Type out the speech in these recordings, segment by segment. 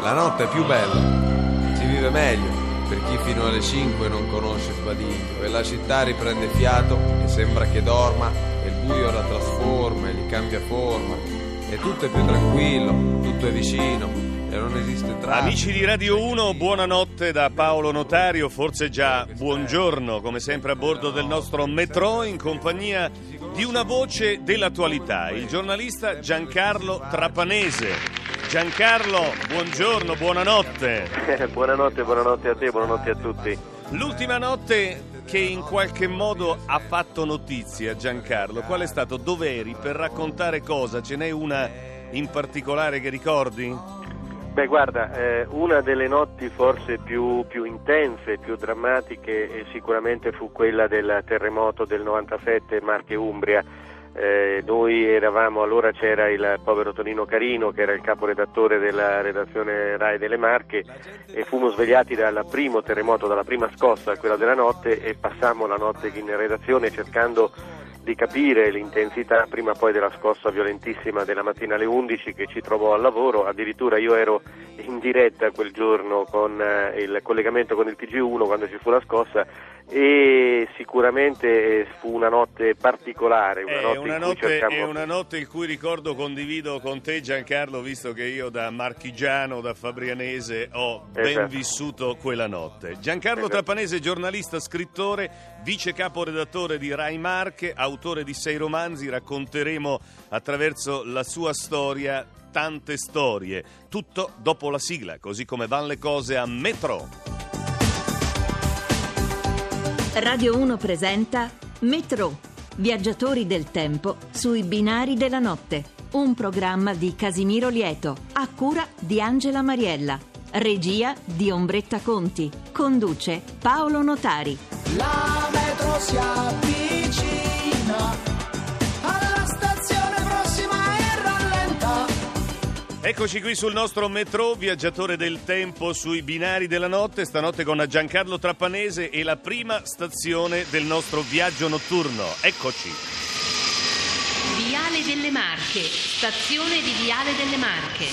La notte è più bella, si vive meglio per chi fino alle 5 non conosce Sbadiglio e la città riprende fiato e sembra che dorma e il buio la trasforma e li cambia forma e tutto è più tranquillo, tutto è vicino e non esiste traffico. Amici di Radio 1, buonanotte da Paolo Notario, forse già buongiorno, come sempre a bordo del nostro metro in compagnia di una voce dell'attualità, il giornalista Giancarlo Trapanese. Giancarlo, buongiorno, buonanotte. buonanotte, buonanotte a te, buonanotte a tutti. L'ultima notte che in qualche modo ha fatto notizia, Giancarlo, qual è stato? Dov'eri? Per raccontare cosa? Ce n'è una in particolare che ricordi? Beh, guarda, eh, una delle notti forse più, più, intense, più drammatiche eh, sicuramente fu quella del terremoto del 97 Marche Umbria eh, noi eravamo, allora c'era il povero Tonino Carino che era il caporedattore della redazione RAI delle Marche e fummo svegliati dal primo terremoto, dalla prima scossa, quella della notte e passammo la notte in redazione cercando di capire l'intensità prima poi della scossa violentissima della mattina alle 11 che ci trovò al lavoro, addirittura io ero in diretta quel giorno con eh, il collegamento con il TG1 quando ci fu la scossa e sicuramente fu una notte particolare. Una, notte, una notte cercammo... È una notte il cui ricordo condivido con te Giancarlo, visto che io da marchigiano, da fabrianese ho ben esatto. vissuto quella notte. Giancarlo esatto. Trapanese, giornalista, scrittore, vice caporedattore di Rai Marche, autore di sei romanzi, racconteremo attraverso la sua storia tante storie. Tutto dopo la sigla, così come vanno le cose a Metro. Radio 1 presenta Metro, viaggiatori del tempo sui binari della notte. Un programma di Casimiro Lieto, a cura di Angela Mariella. Regia di Ombretta Conti. Conduce Paolo Notari. La metro si avvicina Eccoci qui sul nostro metro, viaggiatore del tempo sui binari della notte, stanotte con Giancarlo Trappanese e la prima stazione del nostro viaggio notturno. Eccoci. Viale delle Marche, stazione di Viale delle Marche.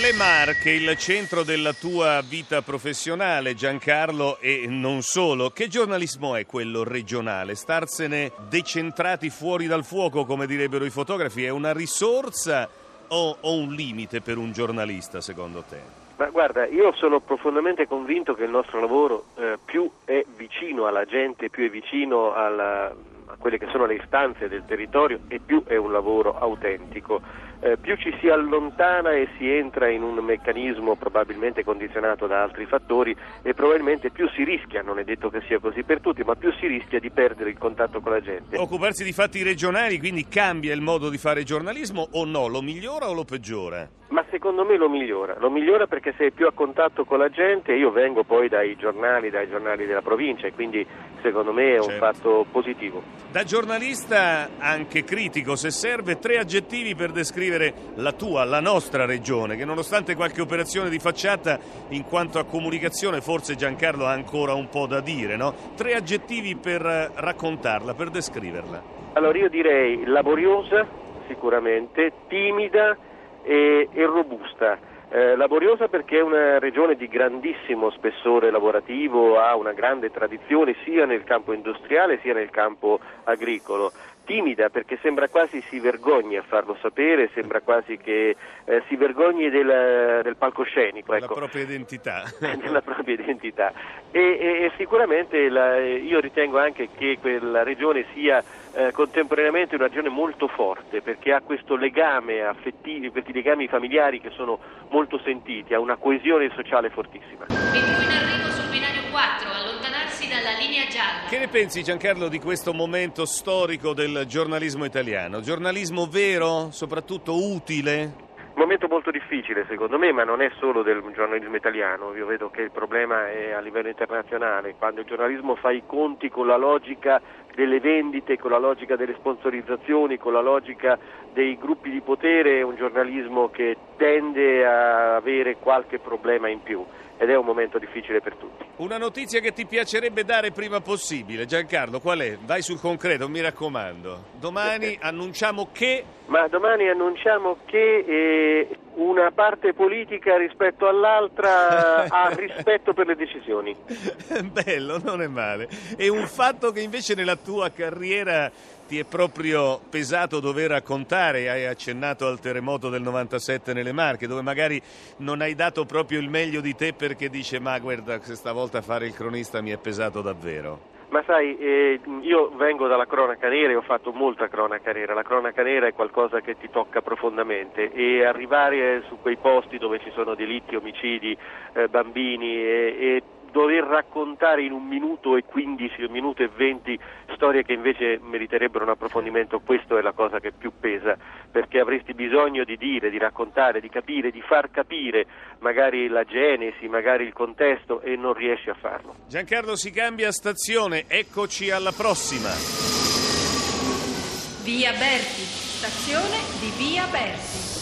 Le Marche, il centro della tua vita professionale, Giancarlo, e non solo. Che giornalismo è quello regionale? Starsene decentrati fuori dal fuoco, come direbbero i fotografi, è una risorsa o, o un limite per un giornalista secondo te? Ma guarda, io sono profondamente convinto che il nostro lavoro eh, più è vicino alla gente, più è vicino alla, a quelle che sono le istanze del territorio e più è un lavoro autentico eh, più ci si allontana e si entra in un meccanismo probabilmente condizionato da altri fattori e probabilmente più si rischia, non è detto che sia così per tutti, ma più si rischia di perdere il contatto con la gente. Occuparsi di fatti regionali quindi cambia il modo di fare giornalismo o no? Lo migliora o lo peggiora? Ma secondo me lo migliora, lo migliora perché sei più a contatto con la gente, io vengo poi dai giornali, dai giornali della provincia e quindi secondo me è un certo. fatto positivo. Da giornalista anche critico, se serve tre aggettivi per descrivere la tua, la nostra regione, che nonostante qualche operazione di facciata in quanto a comunicazione forse Giancarlo ha ancora un po' da dire, no? Tre aggettivi per raccontarla, per descriverla. Allora io direi laboriosa sicuramente, timida e, e robusta. Eh, laboriosa perché è una regione di grandissimo spessore lavorativo, ha una grande tradizione sia nel campo industriale sia nel campo agricolo timida perché sembra quasi si vergogni a farlo sapere, sembra quasi che eh, si vergogni del, del palcoscenico. Ecco. Della propria identità. della propria identità. E, e, e sicuramente la, io ritengo anche che quella regione sia eh, contemporaneamente una regione molto forte perché ha questo legame affettivo, questi legami familiari che sono molto sentiti, ha una coesione sociale fortissima. Vedo in arrivo sul binario 4, allontanarsi dalla linea gialla. Che ne pensi Giancarlo di questo momento storico del giornalismo italiano? Giornalismo vero, soprattutto utile? Momento molto difficile secondo me, ma non è solo del giornalismo italiano, io vedo che il problema è a livello internazionale, quando il giornalismo fa i conti con la logica delle vendite, con la logica delle sponsorizzazioni, con la logica dei gruppi di potere, è un giornalismo che tende a avere qualche problema in più ed è un momento difficile per tutti. Una notizia che ti piacerebbe dare prima possibile, Giancarlo, qual è? Vai sul concreto, mi raccomando. Domani annunciamo che... Ma domani annunciamo che eh, una parte politica rispetto all'altra ha rispetto per le decisioni. Bello, non è male. E un fatto che invece nella tua carriera ti è proprio pesato dover raccontare, hai accennato al terremoto del 97 nelle Marche, dove magari non hai dato proprio il meglio di te perché dice ma guarda, questa volta fare il cronista mi è pesato davvero. Ma sai, eh, io vengo dalla cronaca nera e ho fatto molta cronaca nera. La cronaca nera è qualcosa che ti tocca profondamente e arrivare su quei posti dove ci sono delitti, omicidi, eh, bambini e, e dover raccontare in un minuto e 15, un minuto e 20 storie che invece meriterebbero un approfondimento, questo è la cosa che più pesa, perché avresti bisogno di dire, di raccontare, di capire, di far capire magari la genesi, magari il contesto e non riesci a farlo. Giancarlo si cambia stazione, eccoci alla prossima. Via Berti, stazione di Via Berti.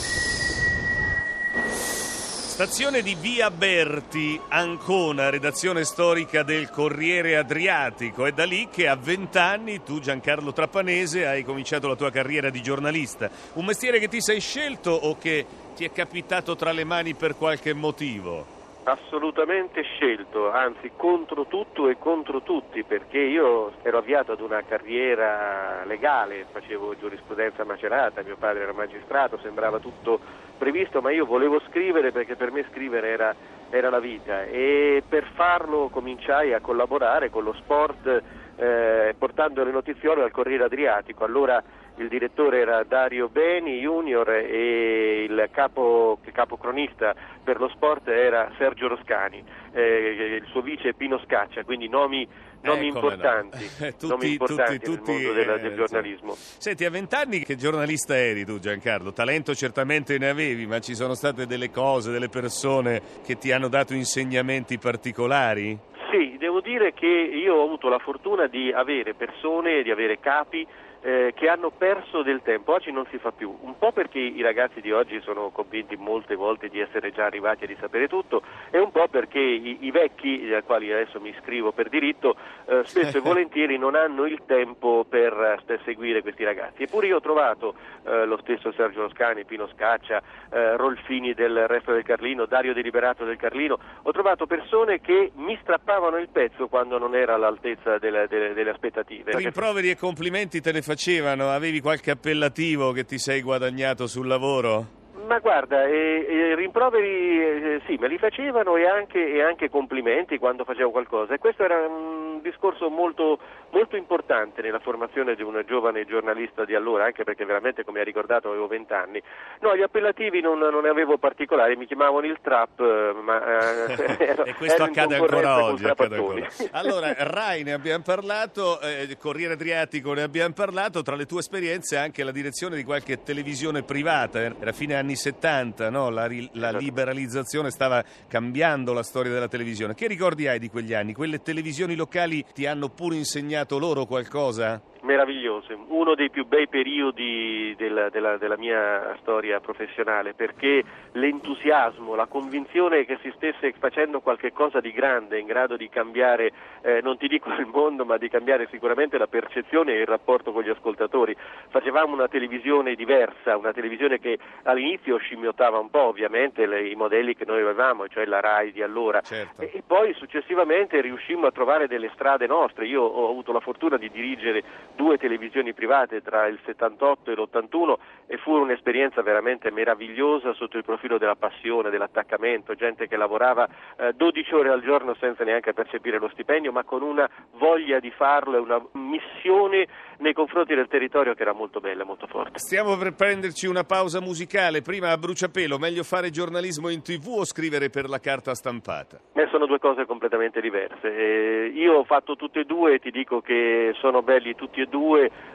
Stazione di Via Berti, Ancona, redazione storica del Corriere Adriatico. È da lì che a vent'anni tu, Giancarlo Trappanese, hai cominciato la tua carriera di giornalista. Un mestiere che ti sei scelto o che ti è capitato tra le mani per qualche motivo? Assolutamente scelto, anzi contro tutto e contro tutti, perché io ero avviato ad una carriera legale, facevo giurisprudenza macerata, mio padre era magistrato, sembrava tutto previsto, ma io volevo scrivere perché per me scrivere era, era la vita e per farlo cominciai a collaborare con lo sport eh, portando le notiziole al Corriere Adriatico. Allora il direttore era Dario Beni Junior e il capo, il capo cronista per lo sport era Sergio Roscani, eh, il suo vice Pino Scaccia, quindi nomi, nomi eh, importanti, no. tutti, nomi importanti tutti, tutti, mondo della, eh, del giornalismo. Senti, a vent'anni che giornalista eri tu Giancarlo? Talento certamente ne avevi, ma ci sono state delle cose, delle persone che ti hanno dato insegnamenti particolari? Sì, devo dire che io ho avuto la fortuna di avere persone, di avere capi eh, che hanno perso del tempo, oggi non si fa più, un po' perché i ragazzi di oggi sono convinti molte volte di essere già arrivati e di sapere tutto e un po' perché i, i vecchi, ai quali adesso mi iscrivo per diritto, eh, spesso e volentieri non hanno il tempo per, per, seguire questi ragazzi. Eppure io ho trovato eh, lo stesso Sergio Loscani, Pino Scaccia, eh, Rolfini del Resto del Carlino, Dario Deliberato del Carlino, ho trovato persone che mi strappavano il pezzo quando non era all'altezza delle, delle, delle aspettative. Rimproveri e complimenti te ne facevano? Avevi qualche appellativo che ti sei guadagnato sul lavoro? Ma guarda, eh, eh, rimproveri eh, sì, me li facevano e anche, e anche, complimenti quando facevo qualcosa e questo era un discorso molto, molto, importante nella formazione di un giovane giornalista di allora, anche perché veramente come ha ricordato avevo vent'anni. No, gli appellativi non, non, ne avevo particolari, mi chiamavano il trap, eh, ma eh, e questo accade ancora oggi. Accade ancora. Allora, Rai ne abbiamo parlato, eh, Corriere Adriatico ne abbiamo parlato, tra le tue esperienze anche la direzione di qualche televisione privata, era fine anni 70, no? la, la, liberalizzazione stava cambiando la storia della televisione. Che ricordi hai di quegli anni? Quelle televisioni locali ti hanno pure insegnato loro qualcosa? Meravigliose, uno dei più bei periodi della, della, della, mia storia professionale perché l'entusiasmo, la convinzione che si stesse facendo qualcosa di grande in grado di cambiare, eh, non ti dico il mondo, ma di cambiare sicuramente la percezione e il rapporto con gli ascoltatori. Facevamo una televisione diversa, una televisione che all'inizio scimmiottava un po' ovviamente le, i modelli che noi avevamo, cioè la RAI di allora, certo. e, e poi successivamente riuscimmo a trovare delle strade nostre. Io ho avuto la fortuna di dirigere due televisioni private tra il 78 e l'81 e fu un'esperienza veramente meravigliosa sotto il profilo della passione, dell'attaccamento, gente che lavorava eh, 12 ore al giorno senza neanche percepire lo stipendio, ma con una voglia di farlo e una missione nei confronti del territorio che era molto bella, molto forte. Stiamo per prenderci una pausa musicale, prima a bruciapelo, meglio fare giornalismo in tv o scrivere per la carta stampata? Beh, sono due cose completamente diverse. Eh, io ho fatto tutte e due e ti dico che sono belli tutti e due,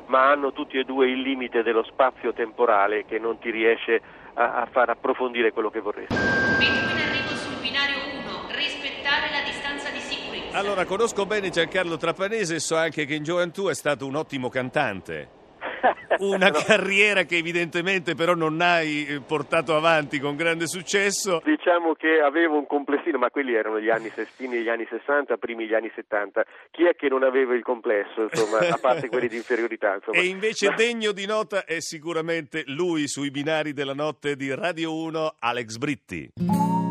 ma hanno tutti e due il limite dello spazio temporale che non ti riesce a, a far approfondire quello che vorresti. Veicolo in arrivo sul binario 1, rispettare la distanza di sicurezza. Allora, conosco bene Giancarlo Trapanese e so anche che in gioventù è stato un ottimo cantante. Una no. carriera che evidentemente però non hai eh, portato avanti con grande successo. Diciamo che avevo un complessino, ma quelli erano gli anni, fini degli anni 60, primi degli anni 70. Chi è che non aveva il complesso, insomma, a parte quelli di inferiorità? Insomma. E invece ma... degno di nota è sicuramente lui sui binari della notte di Radio 1, Alex Britti.